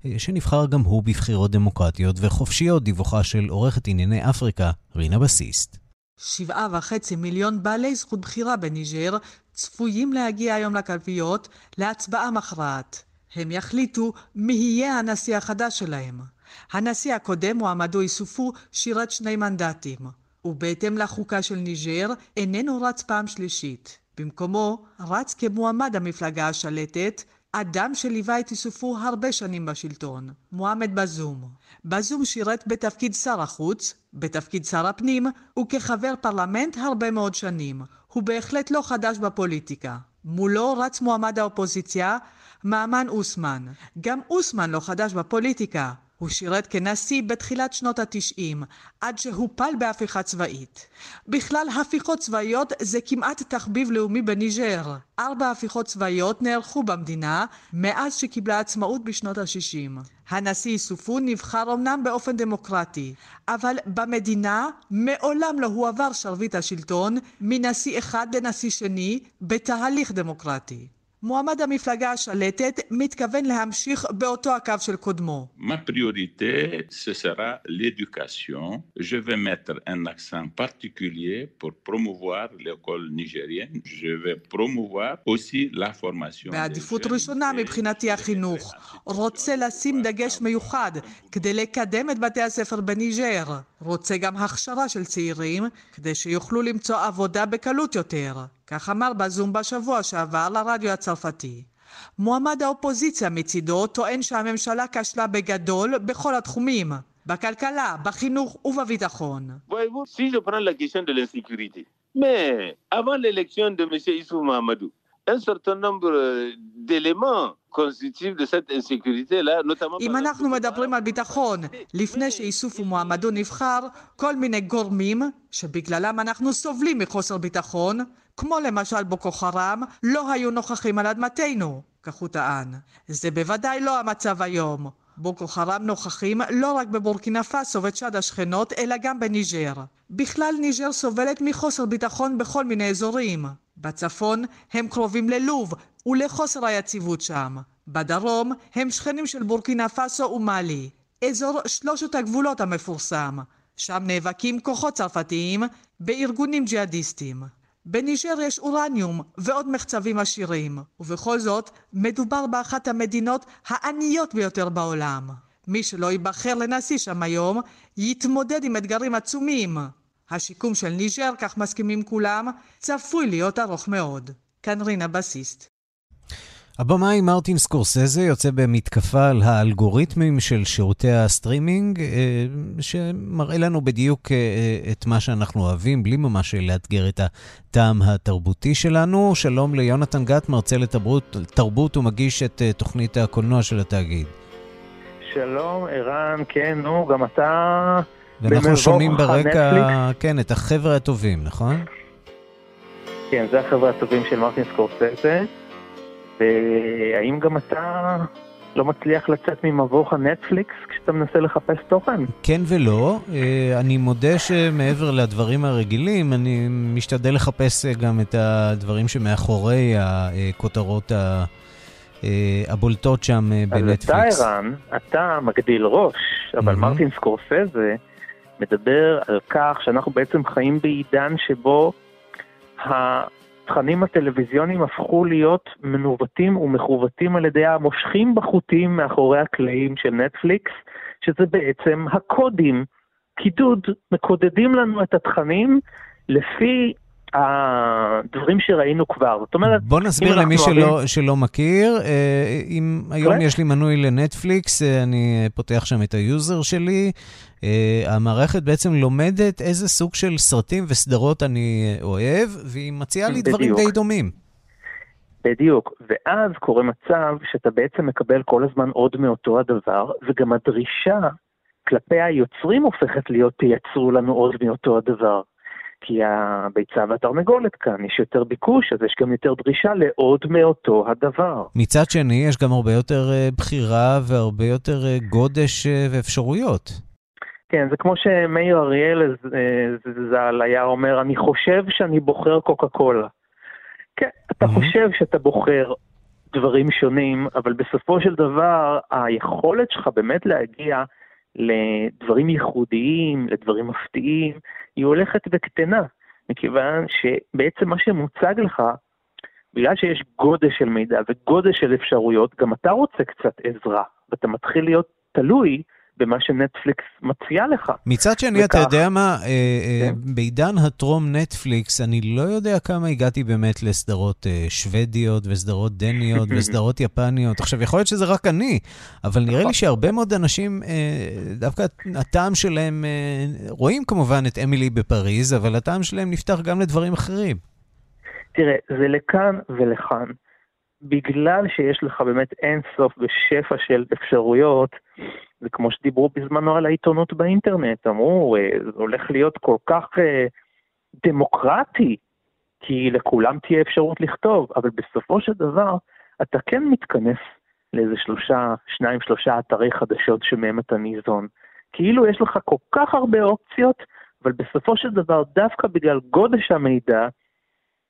[SPEAKER 1] אה, שנבחר גם הוא בבחירות דמוקרטיות וחופשיות. דיווחה של עורכת ענייני אפריקה, רינה בסיסט.
[SPEAKER 12] שבעה וחצי מיליון בעלי זכות בחירה בניג'ר צפויים להגיע היום לקלפיות להצבעה מכרעת. הם יחליטו מי יהיה הנשיא החדש שלהם. הנשיא הקודם, מועמדו איסופו, שירת שני מנדטים, ובהתאם לחוקה של ניג'ר, איננו רץ פעם שלישית. במקומו רץ כמועמד המפלגה השלטת, אדם שליווה את איסופו הרבה שנים בשלטון, מוחמד בזום. בזום שירת בתפקיד שר החוץ, בתפקיד שר הפנים, וכחבר פרלמנט הרבה מאוד שנים. הוא בהחלט לא חדש בפוליטיקה. מולו רץ מועמד האופוזיציה, מאמן אוסמן. גם אוסמן לא חדש בפוליטיקה. הוא שירת כנשיא בתחילת שנות התשעים, עד שהופל בהפיכה צבאית. בכלל, הפיכות צבאיות זה כמעט תחביב לאומי בניג'ר. ארבע הפיכות צבאיות נערכו במדינה מאז שקיבלה עצמאות בשנות ה-60. הנשיא סופון נבחר אמנם באופן דמוקרטי, אבל במדינה מעולם לא הועבר שרביט השלטון מנשיא אחד לנשיא שני בתהליך דמוקרטי. מועמד המפלגה השלטת מתכוון להמשיך באותו הקו של קודמו.
[SPEAKER 13] Ma priorité, ce sera l'éducation. Je vais mettre un accent particulier pour promouvoir l'école nigérienne. Je vais promouvoir aussi la formation.
[SPEAKER 12] בעדיפות ראשונה מבחינתי החינוך. רוצה לשים דגש מיוחד כדי לקדם את בתי הספר בניג'ר. רוצה גם הכשרה של צעירים כדי שיוכלו למצוא עבודה בקלות יותר. כך אמר בזום בשבוע שעבר לרדיו הצרפתי. מועמד האופוזיציה מצידו טוען שהממשלה כשלה בגדול בכל התחומים, בכלכלה, בחינוך ובביטחון.
[SPEAKER 14] Un certain nombre d'éléments constitutifs de cette insécurité-là, notamment...
[SPEAKER 12] אם אנחנו מדברים על ביטחון, לפני שאיסוף ומועמדו נבחר, כל מיני גורמים שבגללם אנחנו סובלים מחוסר ביטחון, כמו למשל בוקו חרם, לא היו נוכחים על אדמתנו, כך הוא טען. זה בוודאי לא המצב היום. בוקו חרם נוכחים לא רק בבורקינה פאסו וצ'אד השכנות, אלא גם בניג'ר. בכלל ניג'ר סובלת מחוסר ביטחון בכל מיני אזורים. בצפון הם קרובים ללוב ולחוסר היציבות שם. בדרום הם שכנים של בורקינה פאסו ומאלי, אזור שלושת הגבולות המפורסם. שם נאבקים כוחות צרפתיים בארגונים ג'יהאדיסטים. בניג'ר יש אורניום ועוד מחצבים עשירים, ובכל זאת מדובר באחת המדינות העניות ביותר בעולם. מי שלא ייבחר לנשיא שם היום יתמודד עם אתגרים עצומים. השיקום של ניג'ר, כך מסכימים כולם, צפוי להיות ארוך מאוד. כאן רינה בסיסט.
[SPEAKER 1] הבמאי מרטין סקורסזה יוצא במתקפה על האלגוריתמים של שירותי הסטרימינג, אה, שמראה לנו בדיוק אה, את מה שאנחנו אוהבים, בלי ממש לאתגר את הטעם התרבותי שלנו. שלום ליונתן גת, מרצה לתרבות ומגיש את אה, תוכנית הקולנוע של התאגיד.
[SPEAKER 15] שלום, ערן, כן, נו, גם אתה
[SPEAKER 1] ואנחנו שומעים ברקע, נטפליקס. כן, את החבר'ה הטובים, נכון?
[SPEAKER 15] כן, זה החבר'ה הטובים של מרטין סקורסזה. והאם גם אתה לא מצליח לצאת ממבוך הנטפליקס כשאתה מנסה לחפש תוכן?
[SPEAKER 1] כן ולא. אה, אני מודה שמעבר לדברים הרגילים, אני משתדל לחפש אה, גם את הדברים שמאחורי הכותרות ה... אה, הבולטות שם בנטפליקס.
[SPEAKER 15] אז אתה ערן, אתה מגדיל ראש, אבל mm-hmm. מרטין סקורסזה מדבר על כך שאנחנו בעצם חיים בעידן שבו התכנים הטלוויזיוניים הפכו להיות מנווטים ומכוותים על ידי המושכים בחוטים מאחורי הקלעים של נטפליקס, שזה בעצם הקודים. קידוד, מקודדים לנו את התכנים לפי הדברים שראינו כבר. זאת אומרת,
[SPEAKER 1] בוא נסביר למי שלא, אוהבים... שלא מכיר. אה, אם היום יש לי מנוי לנטפליקס, אה, אני פותח שם את ה user שלי. אה, המערכת בעצם לומדת איזה סוג של סרטים וסדרות אני אוהב, והיא מציעה לי דברים די דומים.
[SPEAKER 15] בדיוק, ואז קורה מצב שאתה בעצם מקבל כל הזמן עוד מאותו הדבר, וגם הדרישה כלפי היוצרים הופכת להיות תייצרו לנו עוד מאותו הדבר. כי הביצה והתרנגולת כאן, יש יותר ביקוש, אז יש גם יותר דרישה לעוד מאותו הדבר.
[SPEAKER 1] מצד שני, יש גם הרבה יותר אה, בחירה והרבה יותר אה, גודש אה, ואפשרויות.
[SPEAKER 15] כן, זה כמו שמאיר אריאל ז"ל היה אומר, אני חושב שאני בוחר קוקה קולה. כן, אתה mm-hmm. חושב שאתה בוחר דברים שונים, אבל בסופו של דבר, היכולת שלך באמת להגיע לדברים ייחודיים, לדברים מפתיעים, היא הולכת וקטנה, מכיוון שבעצם מה שמוצג לך, בגלל שיש גודש של מידע וגודש של אפשרויות, גם אתה רוצה קצת עזרה, ואתה מתחיל להיות תלוי במה שנטפליקס מציע לך.
[SPEAKER 1] מצד שני, וכך, אתה יודע מה, אה, אה, כן. בעידן הטרום נטפליקס, אני לא יודע כמה הגעתי באמת לסדרות אה, שוודיות וסדרות דניות וסדרות יפניות. עכשיו, יכול להיות שזה רק אני, אבל נראה לי נכון. שהרבה מאוד אנשים, דווקא הטעם שלהם, רואים כמובן את אמילי בפריז, אבל הטעם שלהם נפתח גם לדברים אחרים.
[SPEAKER 15] תראה, זה לכאן ולכאן. בגלל שיש לך באמת אין סוף ושפע של אפשרויות, זה כמו שדיברו בזמנו על העיתונות באינטרנט, אמרו, אה, זה הולך להיות כל כך אה, דמוקרטי, כי לכולם תהיה אפשרות לכתוב, אבל בסופו של דבר, אתה כן מתכנס לאיזה שלושה, שניים, שלושה אתרי חדשות שמהם אתה ניזון. כאילו יש לך כל כך הרבה אופציות, אבל בסופו של דבר, דווקא בגלל גודש המידע,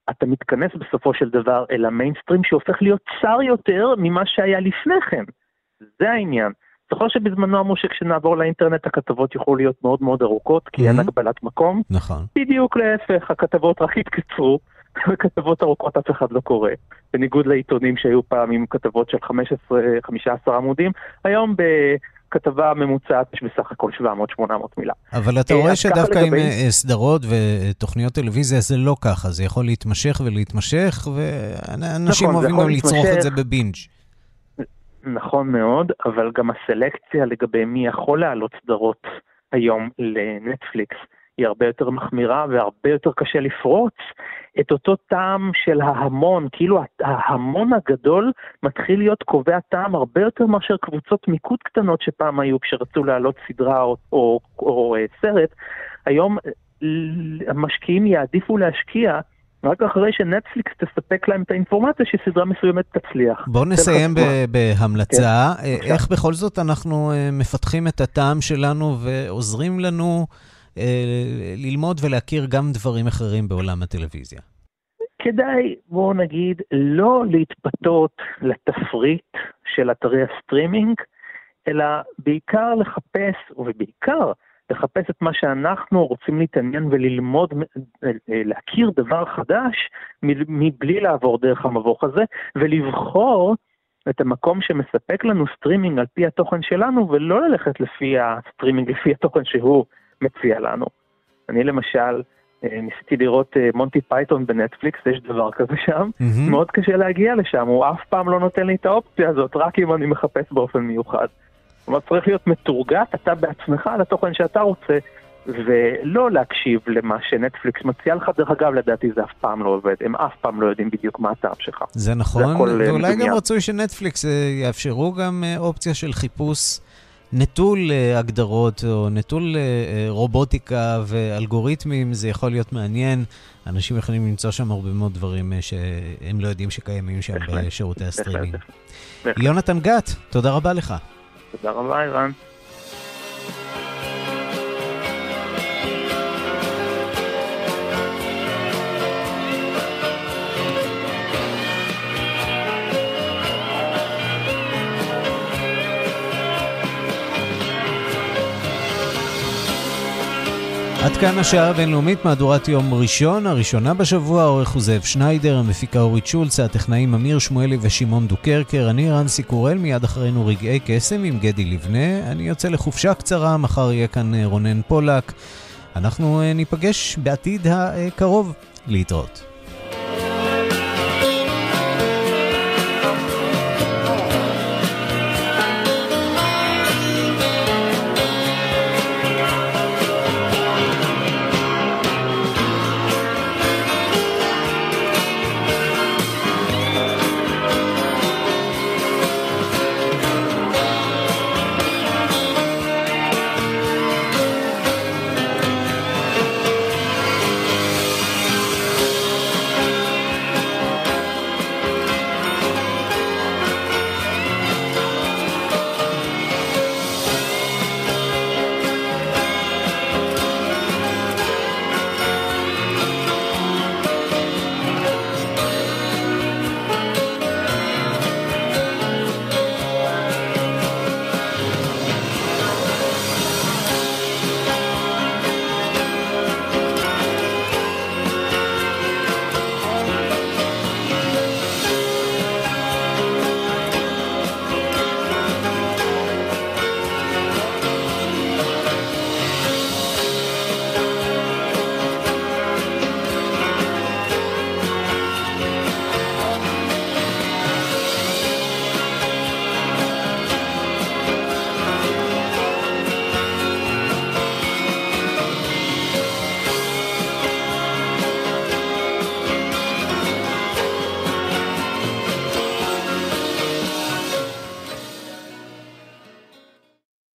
[SPEAKER 15] אתה מתכנס בסופו של דבר אל המיינסטרים שהופך להיות צר יותר ממה שהיה לפני כן. זה העניין. זוכר שבזמנו אמרו שכשנעבור לאינטרנט הכתבות יוכלו להיות מאוד מאוד ארוכות, כי אין הגבלת מקום?
[SPEAKER 1] נכון.
[SPEAKER 15] בדיוק להפך, הכתבות רק התקצרו, וכתבות ארוכות אף אחד לא קורא. בניגוד לעיתונים שהיו פעם עם כתבות של 15-15 עמודים, היום ב... כתבה ממוצעת יש בסך הכל 700-800 מילה.
[SPEAKER 1] אבל אתה רואה שדווקא עם אה, סדרות ותוכניות טלוויזיה זה לא ככה, זה יכול להתמשך ולהתמשך, ואנשים נכון, אוהבים גם לצרוך את זה בבינג'.
[SPEAKER 15] נכון מאוד, אבל גם הסלקציה לגבי מי יכול להעלות סדרות היום לנטפליקס היא הרבה יותר מחמירה והרבה יותר קשה לפרוץ את אותו טעם של ההמון, כאילו ההמון הגדול מתחיל להיות קובע טעם הרבה יותר מאשר קבוצות מיקוד קטנות שפעם היו כשרצו להעלות סדרה או, או, או, או אה, סרט. היום המשקיעים יעדיפו להשקיע רק אחרי שנטפליקס תספק להם את האינפורמציה שסדרה מסוימת תצליח.
[SPEAKER 1] בואו נסיים בהמלצה. כן. אה, איך בכל זאת אנחנו אה, מפתחים את הטעם שלנו ועוזרים לנו אה, ללמוד ולהכיר גם דברים אחרים בעולם הטלוויזיה?
[SPEAKER 15] כדאי, בואו נגיד, לא להתפתות לתפריט של אתרי הסטרימינג, אלא בעיקר לחפש, ובעיקר לחפש את מה שאנחנו רוצים להתעניין וללמוד, אה, להכיר דבר חדש, מבלי לעבור דרך המבוך הזה, ולבחור את המקום שמספק לנו סטרימינג על פי התוכן שלנו, ולא ללכת לפי הסטרימינג, לפי התוכן שהוא מציע לנו. אני למשל, אה, ניסיתי לראות אה, מונטי פייתון בנטפליקס, יש דבר כזה שם, אמממ. מאוד קשה להגיע לשם, הוא אף פעם לא נותן לי את האופציה הזאת, רק אם אני מחפש באופן מיוחד. כלומר, צריך להיות מתורגת אתה בעצמך לתוכן שאתה רוצה, ולא להקשיב למה שנטפליקס מציע לך. דרך אגב, לדעתי זה אף פעם לא עובד, הם אף פעם לא יודעים בדיוק מה הטעם שלך.
[SPEAKER 1] זה נכון, זה אה, ואולי גם רצוי שנטפליקס יאפשרו גם אופציה של חיפוש. נטול אה, הגדרות או נטול אה, רובוטיקה ואלגוריתמים, זה יכול להיות מעניין. אנשים יכולים למצוא שם הרבה מאוד דברים אה, שהם לא יודעים שקיימים שם בשירותי הסטרימינג. יונתן גת, תודה רבה לך.
[SPEAKER 15] תודה רבה, ערן.
[SPEAKER 1] עד כאן השעה הבינלאומית, מהדורת יום ראשון, הראשונה בשבוע, העורך הוא זאב שניידר, המפיקה אורית שולץ, הטכנאים אמיר שמואלי ושמעון דוקרקר, אני רנסי קורל, מיד אחרינו רגעי קסם עם גדי לבנה, אני יוצא לחופשה קצרה, מחר יהיה כאן אה, רונן פולק. אנחנו אה, ניפגש בעתיד הקרוב. להתראות.